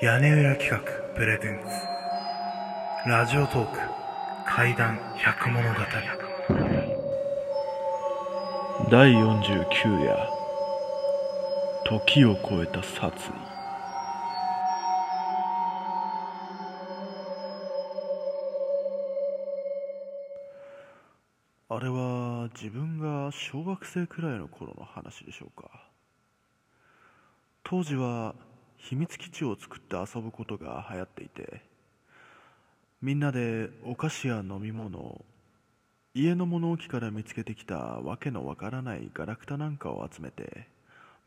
屋根裏企画プレゼンツ。ラジオトーク怪談百物語。第49夜時を超えた殺意。あれは自分が小学生くらいの頃の話でしょうか。当時は秘密基地を作って遊ぶことが流行っていてみんなでお菓子や飲み物家の物置から見つけてきたわけのわからないガラクタなんかを集めて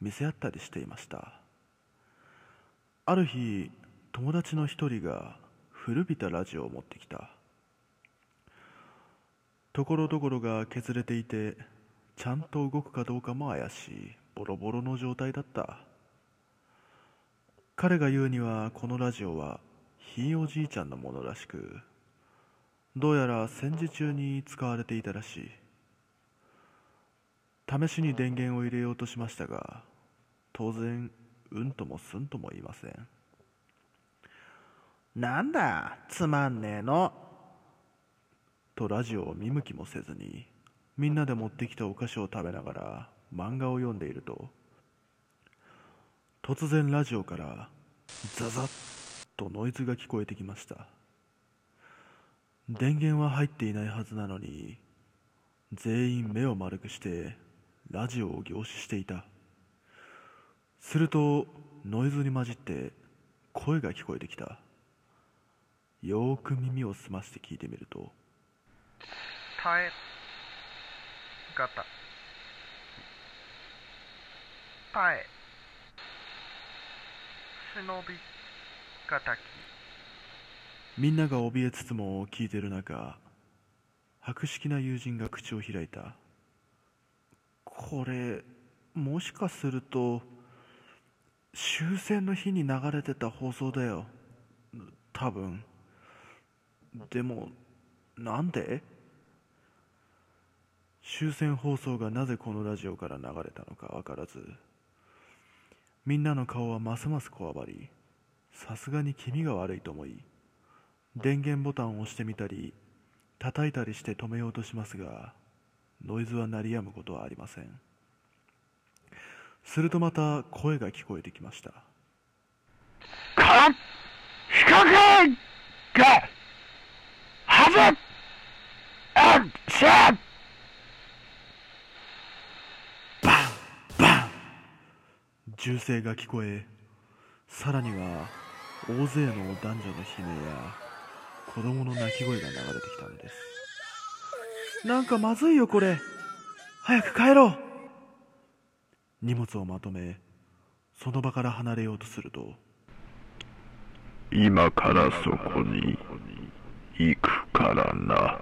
見せ合ったりしていました。ある日友達の一人が古びたラジオを持ってきた。ところどころが削れていてちゃんと動くかどうかも怪しいボロボロの状態だった。彼が言うにはこのラジオはひいおじいちゃんのものらしくどうやら戦時中に使われていたらしい。試しに電源を入れようとしましたが当然うんともすんとも言いません。なんだつまんねえの。とラジオを見向きもせずにみんなで持ってきたお菓子を食べながら漫画を読んでいると突然ラジオからザザッとノイズが聞こえてきました。電源は入っていないはずなのに全員目を丸くしてラジオを凝視していた。するとノイズに混じって声が聞こえてきた。よーく耳を澄まして聞いてみると。耐え型耐え。忍び敵みんなが怯えつつも聞いてる中博識な友人が口を開いた。これもしかすると終戦の日に流れてた放送だよ。多分。でもなんで？終戦放送がなぜこのラジオから流れたのか分からず。みんなの顔はますますこわばりさすがに気味が悪いと思い電源ボタンを押してみたり叩いたりして止めようとしますがノイズは鳴り止むことはありません。するとまた声が聞こえてきました。か四角がはずあっしゃ銃声が聞こえさらには大勢の男女の悲鳴や子供の泣き声が流れてきたのです。なんかまずいよこれ。早く帰ろう。荷物をまとめその場から離れようとすると今からそこに行くからな。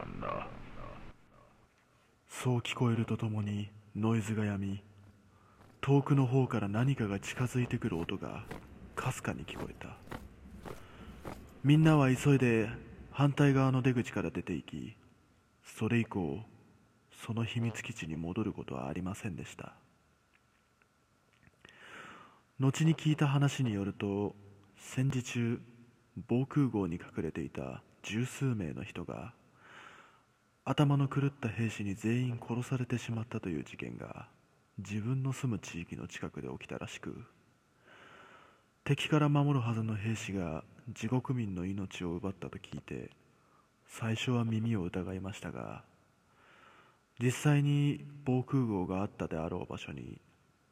そう聞こえるとともにノイズがやみ遠くの方から何かが近づいてくる音がかすかに聞こえた。みんなは急いで反対側の出口から出て行きそれ以降その秘密基地に戻ることはありませんでした。後に聞いた話によると戦時中防空壕に隠れていた十数名の人が頭の狂った兵士に全員殺されてしまったという事件が自分の住む地域の近くで起きたらしく敵から守るはずの兵士が地獄民の命を奪ったと聞いて最初は耳を疑いましたが実際に防空壕があったであろう場所に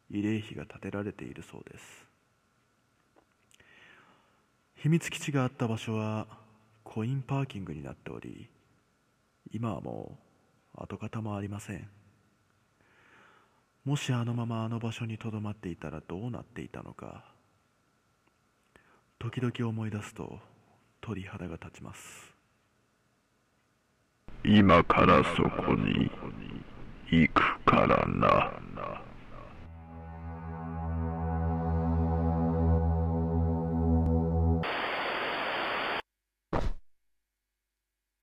慰霊碑が建てられているそうです。秘密基地があった場所はコインパーキングになっており今はもう跡形もありません。もしあのままあの場所にとどまっていたらどうなっていたのか。時々思い出すと鳥肌が立ちます。今からそこに行くからな。